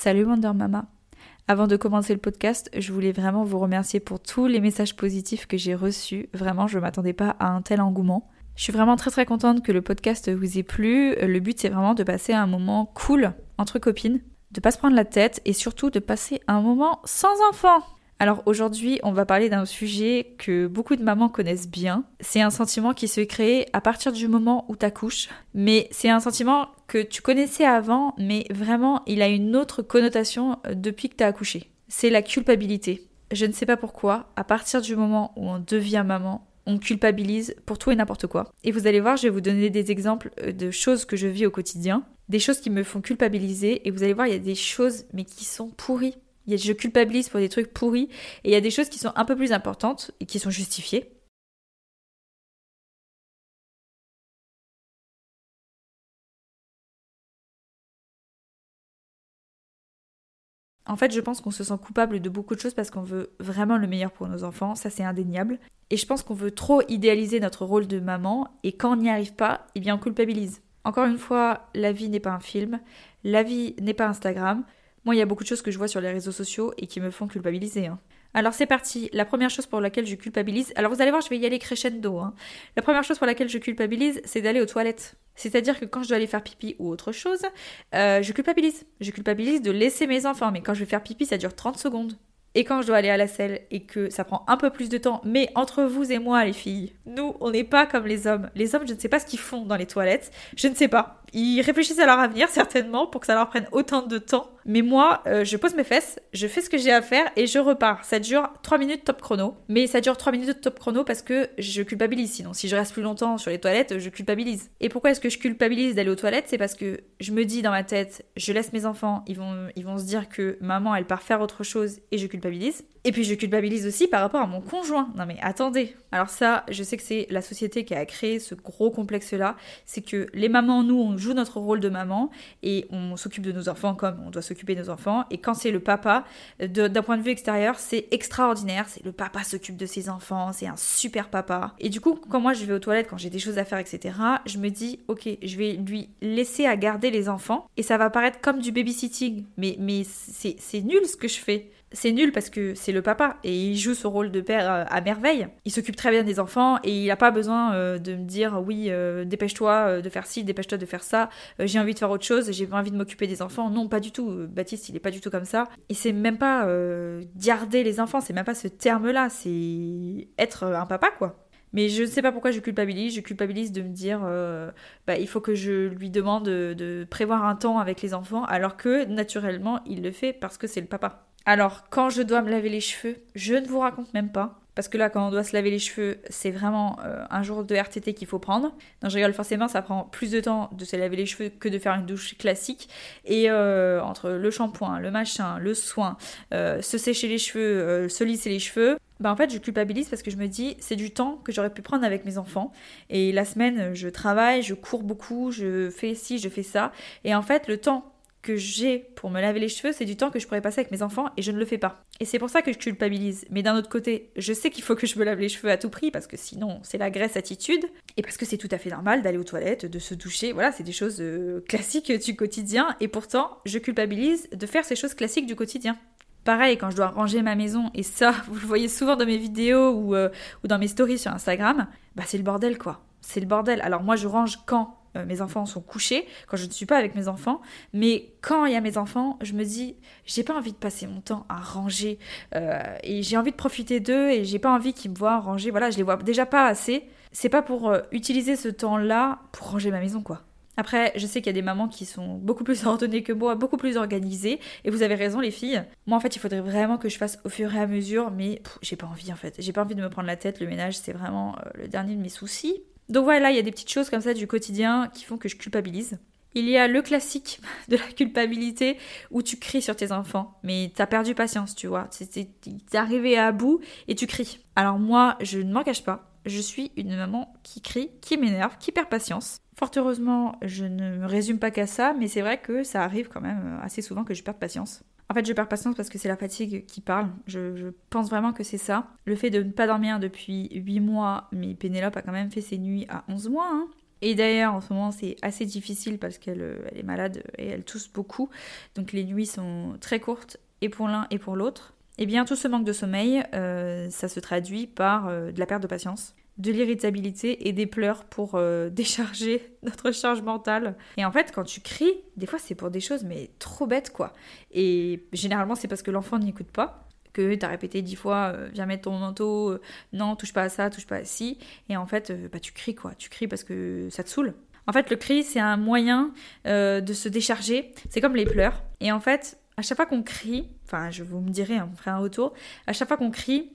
Salut Wonder Mama. Avant de commencer le podcast, je voulais vraiment vous remercier pour tous les messages positifs que j'ai reçus. Vraiment, je ne m'attendais pas à un tel engouement. Je suis vraiment très très contente que le podcast vous ait plu. Le but c'est vraiment de passer un moment cool entre copines, de pas se prendre la tête et surtout de passer un moment sans enfants. Alors aujourd'hui, on va parler d'un sujet que beaucoup de mamans connaissent bien. C'est un sentiment qui se crée à partir du moment où t'accouches. Mais c'est un sentiment que tu connaissais avant, mais vraiment, il a une autre connotation euh, depuis que t'as accouché. C'est la culpabilité. Je ne sais pas pourquoi, à partir du moment où on devient maman, on culpabilise pour tout et n'importe quoi. Et vous allez voir, je vais vous donner des exemples euh, de choses que je vis au quotidien, des choses qui me font culpabiliser, et vous allez voir, il y a des choses, mais qui sont pourries je culpabilise pour des trucs pourris. Et il y a des choses qui sont un peu plus importantes et qui sont justifiées. En fait, je pense qu'on se sent coupable de beaucoup de choses parce qu'on veut vraiment le meilleur pour nos enfants, ça c'est indéniable. Et je pense qu'on veut trop idéaliser notre rôle de maman et quand on n'y arrive pas, eh bien on culpabilise. Encore une fois, la vie n'est pas un film, la vie n'est pas Instagram. Moi, il y a beaucoup de choses que je vois sur les réseaux sociaux et qui me font culpabiliser. Hein. Alors c'est parti. La première chose pour laquelle je culpabilise, alors vous allez voir, je vais y aller crescendo. Hein. La première chose pour laquelle je culpabilise, c'est d'aller aux toilettes. C'est-à-dire que quand je dois aller faire pipi ou autre chose, euh, je culpabilise. Je culpabilise de laisser mes enfants. Mais quand je vais faire pipi, ça dure 30 secondes. Et quand je dois aller à la selle et que ça prend un peu plus de temps, mais entre vous et moi, les filles, nous, on n'est pas comme les hommes. Les hommes, je ne sais pas ce qu'ils font dans les toilettes. Je ne sais pas. Ils réfléchissent à leur avenir, certainement, pour que ça leur prenne autant de temps. Mais moi, euh, je pose mes fesses, je fais ce que j'ai à faire et je repars. Ça dure 3 minutes top chrono. Mais ça dure 3 minutes top chrono parce que je culpabilise. Sinon, si je reste plus longtemps sur les toilettes, je culpabilise. Et pourquoi est-ce que je culpabilise d'aller aux toilettes? C'est parce que je me dis dans ma tête, je laisse mes enfants, ils vont, ils vont se dire que maman, elle part faire autre chose et je culpabilise. Et puis je culpabilise aussi par rapport à mon conjoint. Non mais attendez. Alors ça, je sais que c'est la société qui a créé ce gros complexe-là. C'est que les mamans, nous, on joue notre rôle de maman et on s'occupe de nos enfants comme on doit s'occuper nos enfants. Et quand c'est le papa, d'un point de vue extérieur, c'est extraordinaire. C'est le papa s'occupe de ses enfants, c'est un super papa. Et du coup, quand moi je vais aux toilettes, quand j'ai des choses à faire, etc., je me dis, ok, je vais lui laisser à garder les enfants. Et ça va paraître comme du babysitting. Mais, mais c'est nul ce que je fais c'est nul parce que c'est le papa et il joue ce rôle de père euh, à merveille. Il s'occupe très bien des enfants et il n'a pas besoin euh, de me dire oui, euh, dépêche-toi de faire ci, dépêche-toi de faire ça, j'ai envie de faire autre chose, j'ai pas envie de m'occuper des enfants. Non, pas du tout. Baptiste, il est pas du tout comme ça. Et c'est même pas garder les enfants, c'est même pas ce terme-là, c'est être un papa quoi. Mais je ne sais pas pourquoi je culpabilise. Je culpabilise de me dire, bah, il faut que je lui demande de prévoir un temps avec les enfants, alors que naturellement, il le fait parce que c'est le papa. Alors, quand je dois me laver les cheveux, je ne vous raconte même pas. Parce que là, quand on doit se laver les cheveux, c'est vraiment euh, un jour de RTT qu'il faut prendre. Non, je rigole, forcément, ça prend plus de temps de se laver les cheveux que de faire une douche classique. Et euh, entre le shampoing, le machin, le soin, euh, se sécher les cheveux, se lisser les cheveux, bah en fait, je culpabilise parce que je me dis, c'est du temps que j'aurais pu prendre avec mes enfants. Et la semaine, je travaille, je cours beaucoup, je fais ci, je fais ça. Et en fait, le temps que j'ai pour me laver les cheveux, c'est du temps que je pourrais passer avec mes enfants et je ne le fais pas. Et c'est pour ça que je culpabilise. Mais d'un autre côté, je sais qu'il faut que je me lave les cheveux à tout prix parce que sinon c'est la graisse attitude et parce que c'est tout à fait normal d'aller aux toilettes, de se doucher. Voilà, c'est des choses euh, classiques du quotidien et pourtant je culpabilise de faire ces choses classiques du quotidien. Pareil, quand je dois ranger ma maison, et ça, vous le voyez souvent dans mes vidéos ou, euh, ou dans mes stories sur Instagram, bah c'est le bordel quoi. C'est le bordel. Alors moi je range quand euh, mes enfants sont couchés, quand je ne suis pas avec mes enfants. Mais quand il y a mes enfants, je me dis, j'ai pas envie de passer mon temps à ranger. Euh, et j'ai envie de profiter d'eux et j'ai pas envie qu'ils me voient ranger. Voilà, je les vois déjà pas assez. C'est pas pour euh, utiliser ce temps-là pour ranger ma maison, quoi. Après, je sais qu'il y a des mamans qui sont beaucoup plus ordonnées que moi, beaucoup plus organisées, et vous avez raison les filles. Moi en fait, il faudrait vraiment que je fasse au fur et à mesure, mais j'ai pas envie en fait. J'ai pas envie de me prendre la tête, le ménage c'est vraiment le dernier de mes soucis. Donc voilà, il y a des petites choses comme ça du quotidien qui font que je culpabilise. Il y a le classique de la culpabilité où tu cries sur tes enfants, mais t'as perdu patience, tu vois. T'es arrivé à bout et tu cries. Alors moi, je ne m'en cache pas. Je suis une maman qui crie, qui m'énerve, qui perd patience. Fort heureusement, je ne me résume pas qu'à ça, mais c'est vrai que ça arrive quand même assez souvent que je perde patience. En fait, je perds patience parce que c'est la fatigue qui parle. Je, pense vraiment que c'est ça. Le fait de ne pas dormir depuis 8 mois, mais Pénélope a quand même fait ses nuits à 11 mois. Hein. Et d'ailleurs, en ce moment, c'est assez difficile parce qu'elle elle est malade et elle tousse beaucoup. Donc les nuits sont très courtes et pour l'un et pour l'autre. Et bien, tout ce manque de sommeil, ça se traduit par de la perte de patience de l'irritabilité et des pleurs pour euh, décharger notre charge mentale. Et en fait, quand tu cries, des fois c'est pour des choses mais trop bêtes quoi. Et généralement c'est parce que l'enfant n'écoute pas que t'as répété dix fois euh, viens mettre ton manteau, euh, non touche pas à ça, touche pas à ci, et en fait bah tu cries quoi, tu cries parce que ça te saoule. En fait le cri c'est un moyen de se décharger, c'est comme les pleurs. Et en fait à chaque fois qu'on crie, enfin je vous me dirai, hein, on ferait un retour, à chaque fois qu'on crie,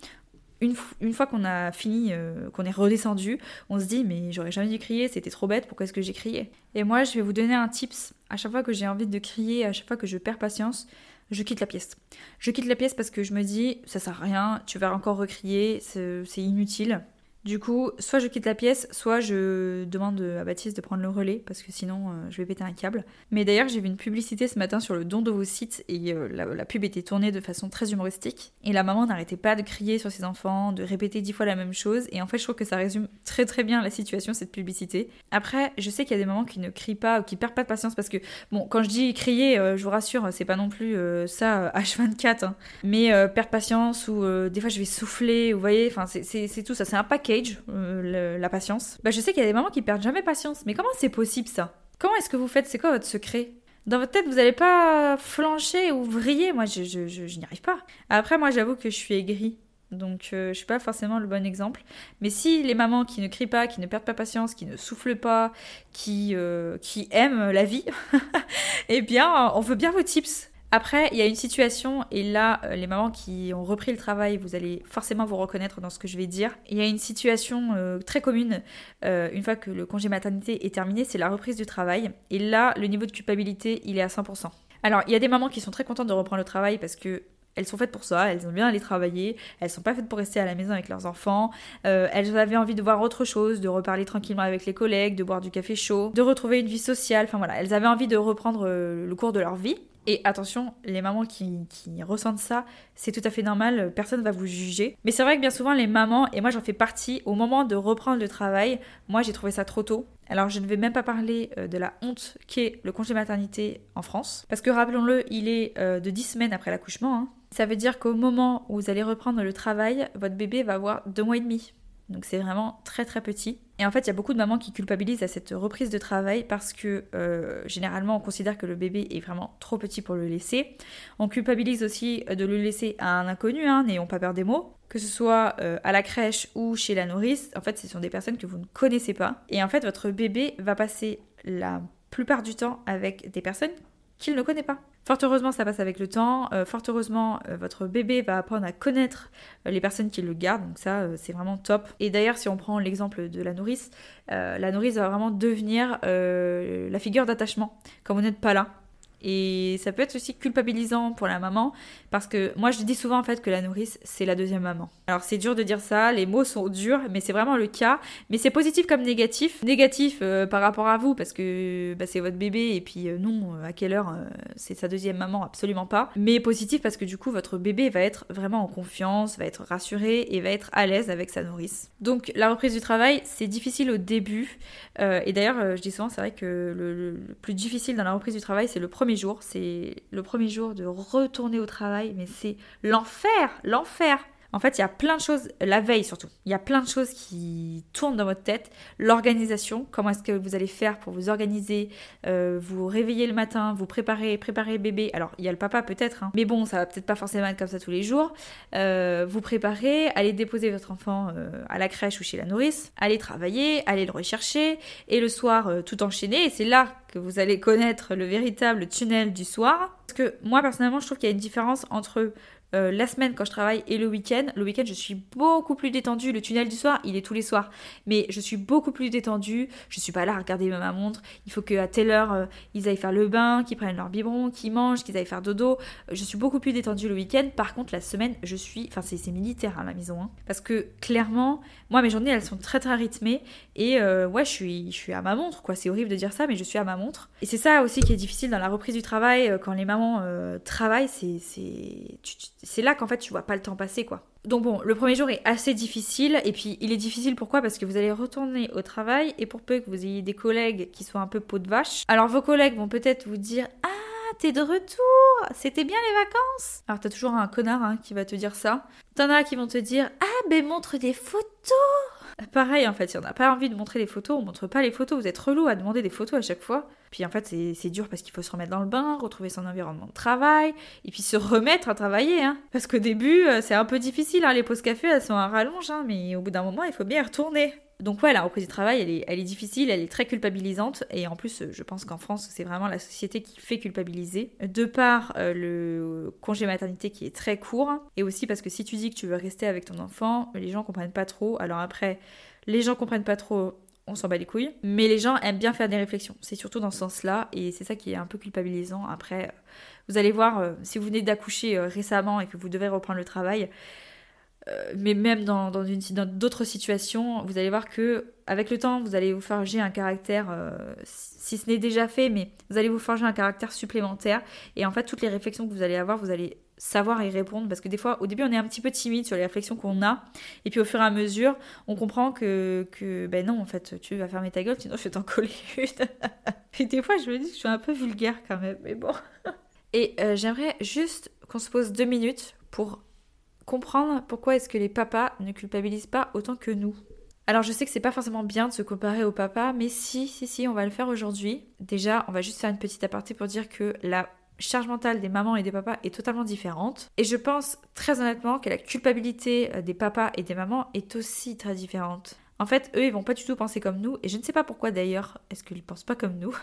une, fois qu'on a fini, euh, qu'on est redescendu, on se dit mais j'aurais jamais dû crier, c'était trop bête, pourquoi est-ce que j'ai crié? Et moi je vais vous donner un tips. À chaque fois que j'ai envie de crier, à chaque fois que je perds patience, je quitte la pièce. Je quitte la pièce parce que je me dis ça sert à rien, tu vas encore recrier, c'est inutile. Du coup, soit je quitte la pièce, soit je demande à Baptiste de prendre le relais parce que sinon euh, je vais péter un câble. Mais d'ailleurs, j'ai vu une publicité ce matin sur le don de vos sites et euh, la, pub était tournée de façon très humoristique. Et la maman n'arrêtait pas de crier sur ses enfants, de répéter dix fois la même chose. Et en fait, je trouve que ça résume très très bien la situation, cette publicité. Après, je sais qu'il y a des mamans qui ne crient pas ou qui perdent pas de patience parce que, bon, quand je dis crier, euh, je vous rassure, c'est pas non plus ça H24. Hein. Mais perdre patience ou des fois je vais souffler, vous voyez, enfin c'est tout ça, c'est un paquet euh, la patience. Bah, je sais qu'il y a des mamans qui perdent jamais patience. Mais comment c'est possible ça? Comment est-ce que vous faites? C'est quoi votre secret? Dans votre tête, vous n'allez pas flancher ou vriller. Moi, je, n'y arrive pas. Après, moi, j'avoue que je suis aigrie. Donc, euh, je suis pas forcément le bon exemple. Mais si les mamans qui ne crient pas, qui ne perdent pas patience, qui ne soufflent pas, qui, euh, qui aiment la vie, eh bien, on veut bien vos tips. Après, il y a une situation, et là, euh, les mamans qui ont repris le travail, vous allez forcément vous reconnaître dans ce que je vais dire. Il y a une situation euh, très commune, euh, une fois que le congé maternité est terminé, c'est la reprise du travail. Et là, le niveau de culpabilité, il est à 100%. Alors, il y a des mamans qui sont très contentes de reprendre le travail parce que elles sont faites pour ça, elles aiment bien aller travailler, elles sont pas faites pour rester à la maison avec leurs enfants, elles avaient envie de voir autre chose, de reparler tranquillement avec les collègues, de boire du café chaud, de retrouver une vie sociale, enfin voilà, elles avaient envie de reprendre le cours de leur vie. Et attention, les mamans qui, ressentent ça, c'est tout à fait normal, personne ne va vous juger. Mais c'est vrai que bien souvent, les mamans, et moi j'en fais partie, au moment de reprendre le travail, moi j'ai trouvé ça trop tôt. Alors je ne vais même pas parler euh, de la honte qu'est le congé maternité en France. Parce que rappelons-le, il est euh, de 10 semaines après l'accouchement. Hein. Ça veut dire qu'au moment où vous allez reprendre le travail, votre bébé va avoir deux mois et demi. Donc c'est vraiment très très petit. Et en fait, il y a beaucoup de mamans qui culpabilisent à cette reprise de travail parce que euh, généralement on considère que le bébé est vraiment trop petit pour le laisser. On culpabilise aussi de le laisser à un inconnu, hein, n'ayons pas peur des mots. Que ce soit euh, à la crèche ou chez la nourrice, en fait, ce sont des personnes que vous ne connaissez pas. Et en fait, votre bébé va passer la plupart du temps avec des personnes qu'il ne connaît pas. Fort heureusement, ça passe avec le temps. Euh, fort heureusement, euh, votre bébé va apprendre à connaître euh, les personnes qui le gardent. Donc ça, c'est vraiment top. Et d'ailleurs, si on prend l'exemple de la nourrice, la nourrice va vraiment devenir la figure d'attachement quand vous n'êtes pas là. Et ça peut être aussi culpabilisant pour la maman parce que moi je dis souvent en fait que la nourrice c'est la deuxième maman. Alors c'est dur de dire ça, les mots sont durs, mais c'est vraiment le cas. Mais c'est positif comme négatif. Négatif euh, par rapport à vous parce que bah, c'est votre bébé et puis euh, non, euh, à quelle heure c'est sa deuxième maman, absolument pas. Mais positif parce que du coup votre bébé va être vraiment en confiance, va être rassuré et va être à l'aise avec sa nourrice. Donc la reprise du travail c'est difficile au début. et d'ailleurs je dis souvent c'est vrai que le plus difficile dans la reprise du travail c'est le premier jour, c'est le premier jour de retourner au travail, mais c'est l'enfer, l'enfer. En fait, il y a plein de choses, la veille surtout, il y a plein de choses qui tournent dans votre tête. L'organisation, comment est-ce que vous allez faire pour vous organiser, euh, vous réveiller le matin, vous préparer, préparer bébé. Alors, il y a le papa peut-être, hein. mais bon, ça va peut-être pas forcément être comme ça tous les jours. Euh, vous préparer, aller déposer votre enfant euh, à la crèche ou chez la nourrice, aller travailler, aller le rechercher, et le soir, tout enchaîner. Et c'est là que vous allez connaître le véritable tunnel du soir. Parce que moi, personnellement, je trouve qu'il y a une différence entre euh, la semaine quand je travaille et le week-end. Le week-end, je suis beaucoup plus détendue. Le tunnel du soir, il est tous les soirs. Mais je suis beaucoup plus détendue. Je suis pas là à regarder ma montre. Il faut qu'à telle heure, euh, ils aillent faire le bain, qu'ils prennent leur biberon, qu'ils mangent, qu'ils aillent faire dodo. Euh, je suis beaucoup plus détendue le week-end. Par contre, la semaine, je suis. Enfin, c'est militaire à la maison. Hein. Parce que clairement, moi, mes journées, elles sont très très rythmées. Et ouais, je suis, je suis à ma montre, quoi. C'est horrible de dire ça, mais je suis à ma montre. Et c'est ça aussi qui est difficile dans la reprise du travail. quand les mamans travaillent, c'est c'est là qu'en fait tu vois pas le temps passer quoi. Donc bon, le premier jour est assez difficile et puis il est difficile pourquoi? Parce que vous allez retourner au travail et pour peu que vous ayez des collègues qui soient un peu peau de vache, alors vos collègues vont peut-être vous dire "Ah, t'es de retour C'était bien les vacances Alors t'as toujours un connard hein, qui va te dire ça. T'en as qui vont te dire Ah, ben montre des photos Pareil en fait, si on n'a pas envie de montrer les photos, on montre pas les photos. Vous êtes relou à demander des photos à chaque fois. Puis en fait, c'est dur parce qu'il faut se remettre dans le bain, retrouver son environnement de travail, et puis se remettre à travailler. Hein. Parce qu'au début, euh, c'est un peu difficile. Hein. Les pauses café, elles sont à rallonge, hein, mais au bout d'un moment, il faut bien y retourner. Donc ouais, la reprise du travail, elle est, difficile, elle est très culpabilisante, et en plus, je pense qu'en France, c'est vraiment la société qui fait culpabiliser, de par euh, le congé maternité qui est très court, et aussi parce que si tu dis que tu veux rester avec ton enfant, les gens comprennent pas trop. Alors après, les gens comprennent pas trop, on s'en bat les couilles, mais les gens aiment bien faire des réflexions. C'est surtout dans ce sens-là, et c'est ça qui est un peu culpabilisant. Après, vous allez voir, euh, si vous venez d'accoucher euh, récemment et que vous devez reprendre le travail, euh, mais même dans, dans, d'autres situations, vous allez voir que avec le temps, vous allez vous forger un caractère, euh, si ce n'est déjà fait, mais vous allez vous forger un caractère supplémentaire. Et en fait, toutes les réflexions que vous allez avoir, vous allez savoir y répondre. Parce que des fois, au début, on est un petit peu timide sur les réflexions qu'on a. Et puis au fur et à mesure, on comprend que, que ben non, en fait, tu vas fermer ta gueule, sinon je vais t'en coller une. et des fois, je me dis que je suis un peu vulgaire quand même, mais bon. et euh, j'aimerais juste qu'on se pose deux minutes pour comprendre pourquoi est-ce que les papas ne culpabilisent pas autant que nous. Alors je sais que c'est pas forcément bien de se comparer aux papas, mais si, si, si, on va le faire aujourd'hui. Déjà, on va juste faire une petite aparté pour dire que la charge mentale des mamans et des papas est totalement différente. Et je pense très honnêtement que la culpabilité euh, des papas et des mamans est aussi très différente. En fait, eux, ils vont pas du tout penser comme nous, et je ne sais pas pourquoi d'ailleurs, est-ce qu'ils pensent pas comme nous?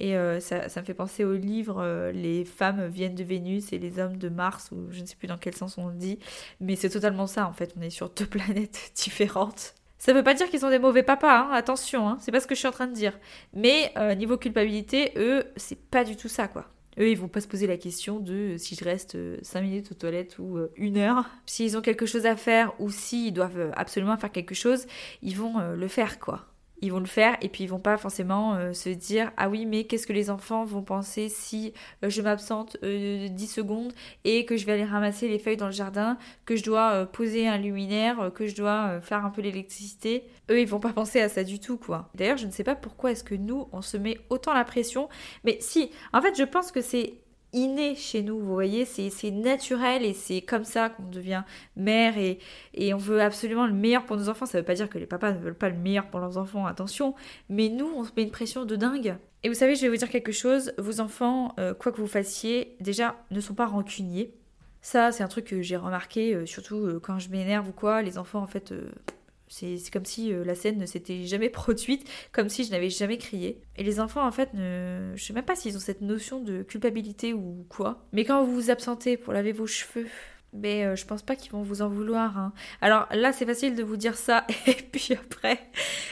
Et euh, ça, me fait penser au livre euh, Les femmes viennent de Vénus et les hommes de Mars, ou je ne sais plus dans quel sens on le dit. Mais c'est totalement ça, en fait. On est sur deux planètes différentes. Ça veut pas dire qu'ils sont des mauvais papas, hein, attention, hein, c'est pas ce que je suis en train de dire. Mais euh, niveau culpabilité, eux, c'est pas du tout ça, quoi. Eux, ils vont pas se poser la question de si je reste 5 minutes aux toilettes ou une heure. S'ils ont quelque chose à faire ou s'ils doivent absolument faire quelque chose, ils vont le faire, quoi ils vont le faire et puis ils vont pas forcément euh, se dire ah oui mais qu'est-ce que les enfants vont penser si euh, je m'absente 10 euh, secondes et que je vais aller ramasser les feuilles dans le jardin, que je dois poser un luminaire, que je dois faire un peu l'électricité. Eux ils vont pas penser à ça du tout quoi. D'ailleurs je ne sais pas pourquoi est-ce que nous on se met autant la pression mais si en fait je pense que c'est inné chez nous, vous voyez, c'est naturel et c'est comme ça qu'on devient mère et, et, on veut absolument le meilleur pour nos enfants. Ça veut pas dire que les papas ne veulent pas le meilleur pour leurs enfants, attention, mais nous, on se met une pression de dingue. Et vous savez, je vais vous dire quelque chose, vos enfants, euh, quoi que vous fassiez, déjà, ne sont pas rancuniers. Ça, c'est un truc que j'ai remarqué, euh, surtout euh, quand je m'énerve ou quoi, les enfants, en fait, c'est comme si euh, la scène ne s'était jamais produite, comme si je n'avais jamais crié. Et les enfants, en fait, ne... je sais même pas s'ils ont cette notion de culpabilité ou quoi. Mais quand vous vous absentez pour laver vos cheveux, mais euh, je pense pas qu'ils vont vous en vouloir. Hein. Alors là, c'est facile de vous dire ça. Et puis après,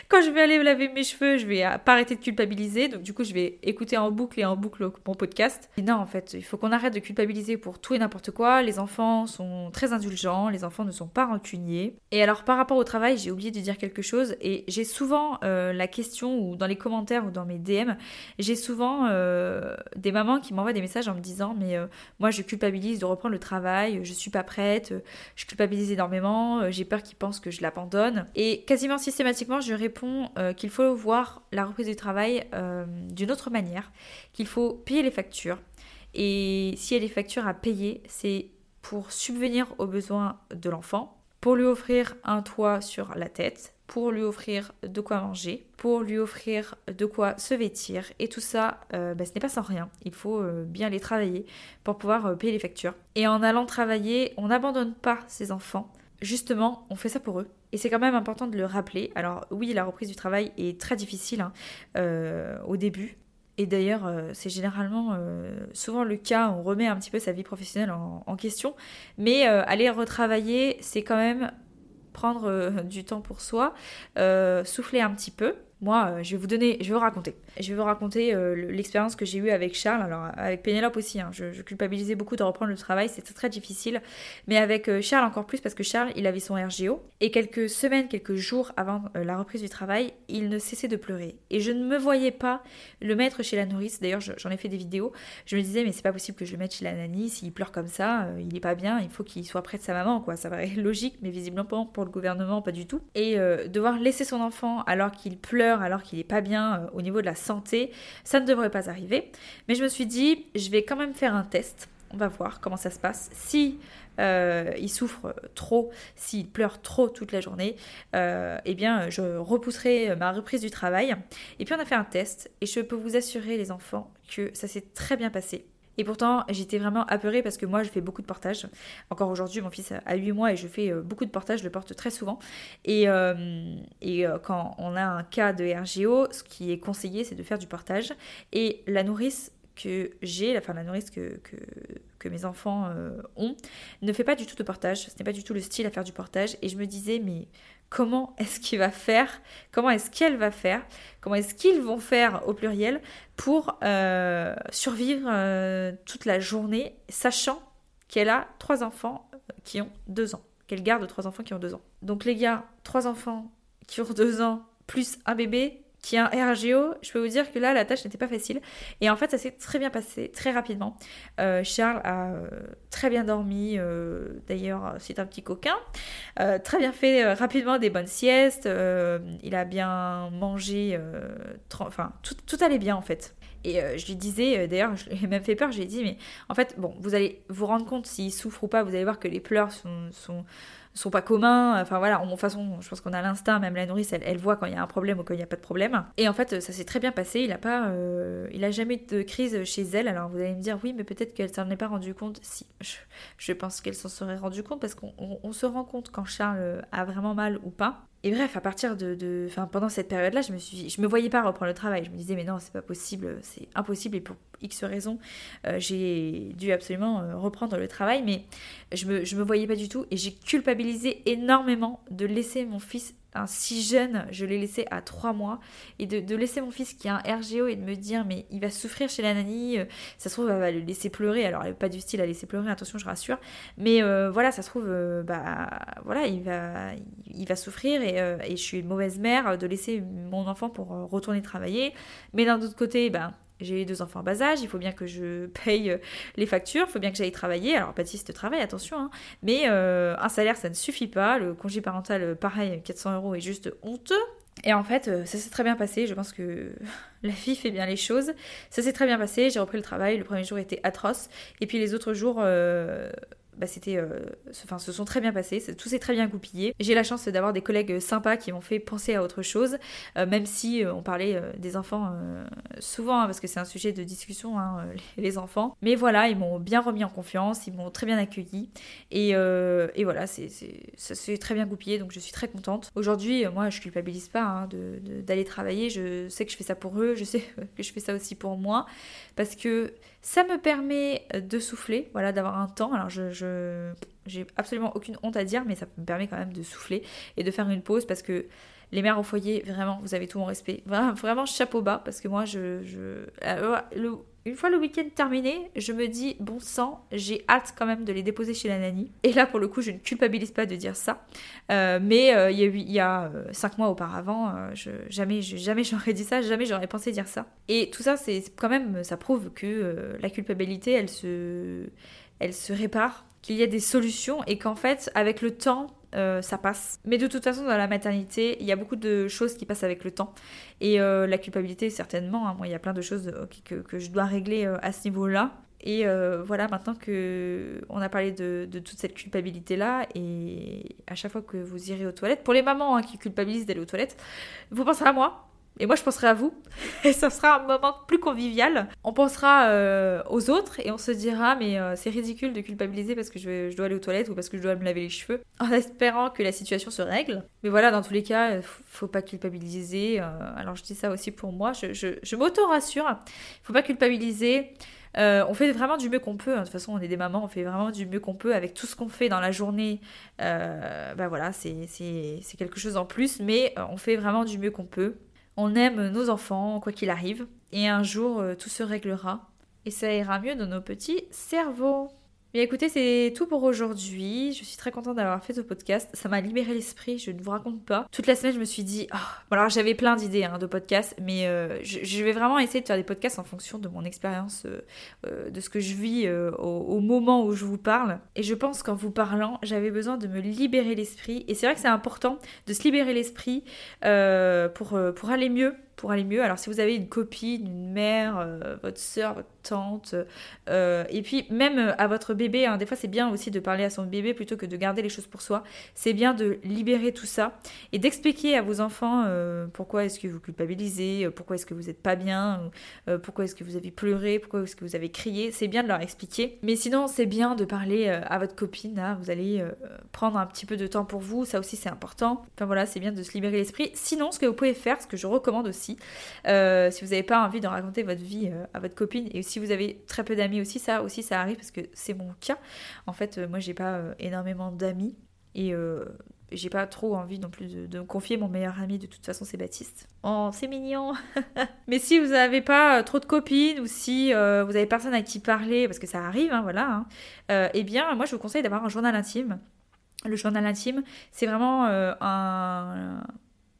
quand je vais aller laver mes cheveux, je vais pas arrêter de culpabiliser. Donc du coup, je vais écouter en boucle et en boucle mon podcast. Et non, en fait, il faut qu'on arrête de culpabiliser pour tout et n'importe quoi. Les enfants sont très indulgents. Les enfants ne sont pas rancuniers. Et alors, par rapport au travail, j'ai oublié de dire quelque chose. Et j'ai souvent euh, la question, ou dans les commentaires ou dans mes DM, j'ai souvent euh, des mamans qui m'envoient des messages en me disant Mais moi, je culpabilise de reprendre le travail. Je suis pas prête, euh, je culpabilise énormément, euh, j'ai peur qu'ils pensent que je l'abandonne. Et quasiment systématiquement, je réponds euh, qu'il faut voir la reprise du travail d'une autre manière, qu'il faut payer les factures. Et s'il y a des factures à payer, c'est pour subvenir aux besoins de l'enfant, pour lui offrir un toit sur la tête, pour lui offrir de quoi manger, pour lui offrir de quoi se vêtir. Et tout ça, euh, bah, ce n'est pas sans rien. Il faut euh, bien les travailler pour pouvoir euh, payer les factures. Et en allant travailler, on n'abandonne pas ses enfants. Justement, on fait ça pour eux. Et c'est quand même important de le rappeler. Alors oui, la reprise du travail est très difficile hein, au début. Et d'ailleurs, c'est généralement souvent le cas, on remet un petit peu sa vie professionnelle en, en question. Mais aller retravailler, c'est quand même prendre euh, du temps pour soi, euh, souffler un petit peu. Moi, euh, je vais vous donner, je vais vous raconter. Je vais vous raconter euh, l'expérience que j'ai eue avec Charles, alors avec Pénélope aussi, hein. je, culpabilisais beaucoup de reprendre le travail, c'était très difficile, mais avec euh, Charles encore plus parce que Charles, il avait son RGO, et quelques semaines, quelques jours avant euh, la reprise du travail, il ne cessait de pleurer. Et je ne me voyais pas le mettre chez la nourrice, d'ailleurs j'en ai fait des vidéos, je me disais mais c'est pas possible que je le mette chez la nanny, s'il pleure comme ça, il est pas bien, il faut qu'il soit près de sa maman, quoi, ça paraît logique, mais visiblement pour le gouvernement, pas du tout. Et devoir laisser son enfant alors qu'il pleure, alors qu'il est pas bien au niveau de la santé, ça ne devrait pas arriver. Mais je me suis dit, je vais quand même faire un test. On va voir comment ça se passe. Si euh, il souffre trop, s'il pleure trop toute la journée, euh, eh bien, je repousserai ma reprise du travail. Et puis, on a fait un test et je peux vous assurer, les enfants, que ça s'est très bien passé. Et pourtant, j'étais vraiment apeurée parce que moi, je fais beaucoup de portage. Encore aujourd'hui, mon fils a 8 mois et je fais euh, beaucoup de portage, je le porte très souvent. Et, euh, euh, quand on a un cas de RGO, ce qui est conseillé, c'est de faire du portage. Et la nourrice que j'ai, enfin la nourrice que, que mes enfants ont, ne fait pas du tout de portage. Ce n'est pas du tout le style à faire du portage. Et je me disais, mais comment est-ce qu'il va faire, comment est-ce qu'elle va faire, comment est-ce qu'ils vont faire au pluriel pour euh, survivre euh, toute la journée, sachant qu'elle a trois enfants euh, qui ont deux ans, qu'elle garde trois enfants qui ont deux ans. Donc les gars, trois enfants qui ont deux ans, plus un bébé, qui est un RGO, je peux vous dire que là, la tâche n'était pas facile. Et en fait, ça s'est très bien passé, très rapidement. Euh, Charles a euh, très bien dormi, euh, d'ailleurs, c'est un petit coquin. très bien fait rapidement des bonnes siestes. il a bien mangé. enfin, tout, tout, allait bien en fait. Et je lui disais, d'ailleurs, je lui ai même fait peur, je lui ai dit, mais en fait, bon, vous allez vous rendre compte s'il souffre ou pas, vous allez voir que les pleurs sont, sont sont pas communs. Enfin voilà, de toute façon, je pense qu'on a l'instinct, même la nourrice, elle, voit quand il y a un problème ou quand il n'y a pas de problème. Et en fait, ça s'est très bien passé. Il a pas, euh, il jamais eu de crise chez elle. Alors vous allez me dire, oui, mais peut-être qu'elle s'en est pas rendu compte. Si, je, pense qu'elle s'en serait rendu compte parce qu'on se rend compte quand Charles a vraiment mal ou pas. Et bref, à partir de, enfin, pendant cette période-là, je me suis, je me voyais pas reprendre le travail. Je me disais, mais non, c'est pas possible, c'est impossible. Et pour X raisons, euh, j'ai dû absolument euh, reprendre le travail, mais je me, je me voyais pas du tout. Et j'ai culpabilisé énormément de laisser mon fils si jeune, je l'ai laissé à 3 mois, et de, laisser mon fils qui a un RGO et de me dire mais il va souffrir chez la nanny, euh, ça se trouve elle va le laisser pleurer, alors elle n'est pas du style à laisser pleurer, attention je rassure, mais euh, voilà ça se trouve euh, bah voilà il va il va souffrir. Et, et, je suis une mauvaise mère de laisser mon enfant pour retourner travailler, mais d'un autre côté ben j'ai deux enfants en bas âge, il faut bien que je paye euh, les factures, il faut bien que j'aille travailler. Alors, Baptiste travaille, attention, hein. mais euh, un salaire, ça ne suffit pas. Le congé parental, euh, pareil, 400 euros est juste honteux. Et en fait, ça s'est très bien passé. Je pense que la fille fait bien les choses. Ça s'est très bien passé. J'ai repris le travail. Le premier jour était atroce. Et puis les autres jours, bah, c'était, euh, enfin, se sont très bien passés, tout s'est très bien goupillé. J'ai la chance d'avoir des collègues sympas qui m'ont fait penser à autre chose, euh, même si euh, on parlait des enfants souvent, hein, parce que c'est un sujet de discussion, hein, les, enfants. Mais voilà, ils m'ont bien remis en confiance, ils m'ont très bien accueilli, et, et voilà, c'est, ça s'est très bien goupillé, donc je suis très contente. Aujourd'hui, moi, je culpabilise pas hein, d'aller travailler, je sais que je fais ça pour eux, je sais que je fais ça aussi pour moi, parce que ça me permet de souffler, voilà, d'avoir un temps. Alors je, j'ai absolument aucune honte à dire, mais ça me permet quand même de souffler et de faire une pause parce que les mères au foyer, vraiment, vous avez tout mon respect. Vraiment, chapeau bas parce que moi, je, le, une fois le week-end terminé, je me dis, bon sang, j'ai hâte quand même de les déposer chez la nanny. Et là, pour le coup, je ne culpabilise pas de dire ça. Euh, mais euh, il y a, il y a euh, cinq mois auparavant, je, jamais, jamais j'aurais dit ça, jamais j'aurais pensé dire ça. Et tout ça, c'est quand même, ça prouve que la culpabilité, elle se, elle se répare, qu'il y a des solutions et qu'en fait, avec le temps, euh, ça passe. Mais de toute façon, dans la maternité, il y a beaucoup de choses qui passent avec le temps. Et euh, la culpabilité, certainement. Hein. moi, il y a plein de choses euh, que, je dois régler à ce niveau-là. Et voilà, maintenant que on a parlé de, toute cette culpabilité-là, et à chaque fois que vous irez aux toilettes, pour les mamans hein, qui culpabilisent d'aller aux toilettes, vous penserez à moi, et moi, je penserai à vous. Et ça sera un moment plus convivial. On pensera euh, aux autres et on se dira, mais euh, c'est ridicule de culpabiliser parce que je, dois aller aux toilettes ou parce que je dois me laver les cheveux, en espérant que la situation se règle. Mais voilà, dans tous les cas, il faut pas culpabiliser. Euh, alors, je dis ça aussi pour moi. Je, je, m'auto-rassure. Il faut pas culpabiliser. on fait vraiment du mieux qu'on peut. Hein. De toute façon, on est des mamans, on fait vraiment du mieux qu'on peut avec tout ce qu'on fait dans la journée. ben voilà, c'est quelque chose en plus, mais on fait vraiment du mieux qu'on peut On aime nos enfants, quoi qu'il arrive. Et un jour, euh, tout se réglera. Et ça ira mieux dans nos petits cerveaux. Mais écoutez, c'est tout pour aujourd'hui. Je suis très contente d'avoir fait ce podcast. Ça m'a libéré l'esprit, je ne vous raconte pas. Toute la semaine, je me suis dit, alors j'avais plein d'idées hein, de podcasts, mais euh, je, vais vraiment essayer de faire des podcasts en fonction de mon expérience, euh, euh, de ce que je vis au, moment où je vous parle. Et je pense qu'en vous parlant, j'avais besoin de me libérer l'esprit. Et c'est vrai que c'est important de se libérer l'esprit pour aller mieux pour aller mieux. Alors si vous avez une copine, une mère, votre soeur, votre tante, et puis même à votre bébé, hein, des fois c'est bien aussi de parler à son bébé plutôt que de garder les choses pour soi. C'est bien de libérer tout ça et d'expliquer à vos enfants euh, pourquoi est-ce que vous culpabilisez, euh, pourquoi est-ce que vous n'êtes pas bien, euh, pourquoi est-ce que vous avez pleuré, pourquoi est-ce que vous avez crié. C'est bien de leur expliquer. Mais sinon, c'est bien de parler à votre copine. Hein. vous allez prendre un petit peu de temps pour vous. Ça aussi, c'est important. Enfin voilà, c'est bien de se libérer l'esprit. Sinon, ce que vous pouvez faire, ce que je recommande aussi, si vous n'avez pas envie de raconter votre vie à votre copine et si vous avez très peu d'amis aussi, ça aussi, ça arrive parce que c'est mon cas. En fait, euh, moi, j'ai pas euh, énormément d'amis et euh, j'ai pas trop envie non plus de, me confier. Mon meilleur ami, de toute façon, c'est Baptiste. Oh, c'est mignon. Mais si vous n'avez pas trop de copines ou si vous avez personne à qui parler, parce que ça arrive, hein, voilà, hein, eh bien, moi, je vous conseille d'avoir un journal intime. Le journal intime, c'est vraiment un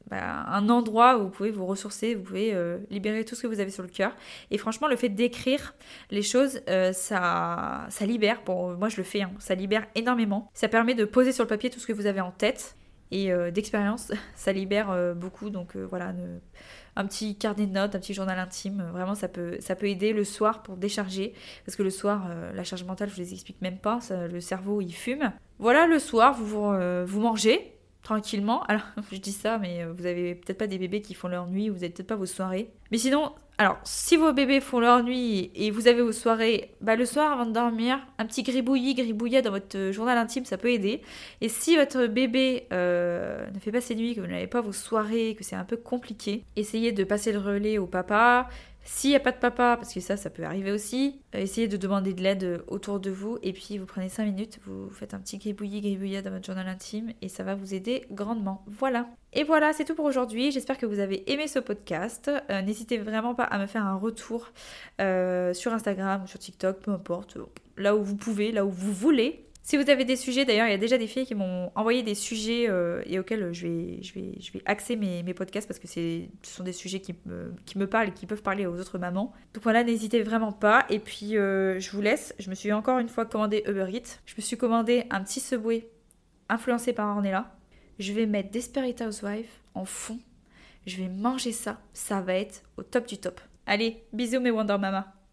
bah, un endroit où vous pouvez vous ressourcer, vous pouvez euh, libérer tout ce que vous avez sur le cœur. Et franchement, le fait d'écrire les choses, euh, ça, ça libère. Bon, moi je le fais, hein, ça libère énormément. Ça permet de poser sur le papier tout ce que vous avez en tête. Et euh, d'expérience, ça libère beaucoup. Donc voilà, un petit carnet de notes, un petit journal intime, vraiment ça peut, ça peut aider le soir pour décharger. Parce que le soir, la charge mentale, je vous les explique même pas, le cerveau il fume. Voilà, le soir, vous, vous mangez, tranquillement. Alors, je dis ça, mais euh, vous avez peut-être pas des bébés qui font leur nuit, vous avez peut-être pas vos soirées. Mais sinon, alors, si vos bébés font leur nuit et vous avez vos soirées, bah, le soir avant de dormir, un petit gribouillis, gribouillat dans votre euh, journal intime, ça peut aider. Et si votre bébé euh, ne fait pas ses nuits, que vous n'avez pas vos soirées, que c'est un peu compliqué, essayez de passer le relais au papa, s'il n'y a pas de papa, parce que ça, ça peut arriver aussi, euh, essayez de demander de l'aide euh, autour de vous et puis vous prenez 5 minutes, vous faites un petit gribouillis, gribouillat dans votre journal intime et ça va vous aider grandement. Voilà. Et voilà, c'est tout pour aujourd'hui. J'espère que vous avez aimé ce podcast. Euh, n'hésitez vraiment pas à me faire un retour sur Instagram sur TikTok, peu importe, là où vous pouvez, là où vous voulez. Si vous avez des sujets, d'ailleurs, il y a déjà des filles qui m'ont envoyé des sujets euh, et auxquels je vais, je vais, je vais axer mes, podcasts parce que ce sont des sujets qui me, parlent et qui peuvent parler aux autres mamans. Donc voilà, n'hésitez vraiment pas. Et puis, euh, je vous laisse. Je me suis encore une fois commandé Uber Eats. Je me suis commandé un petit Subway influencé par Ornella. Je vais mettre Desperate Housewives en fond. Je vais manger ça. Ça va être au top du top. Allez, bisous mes Wonder Mama.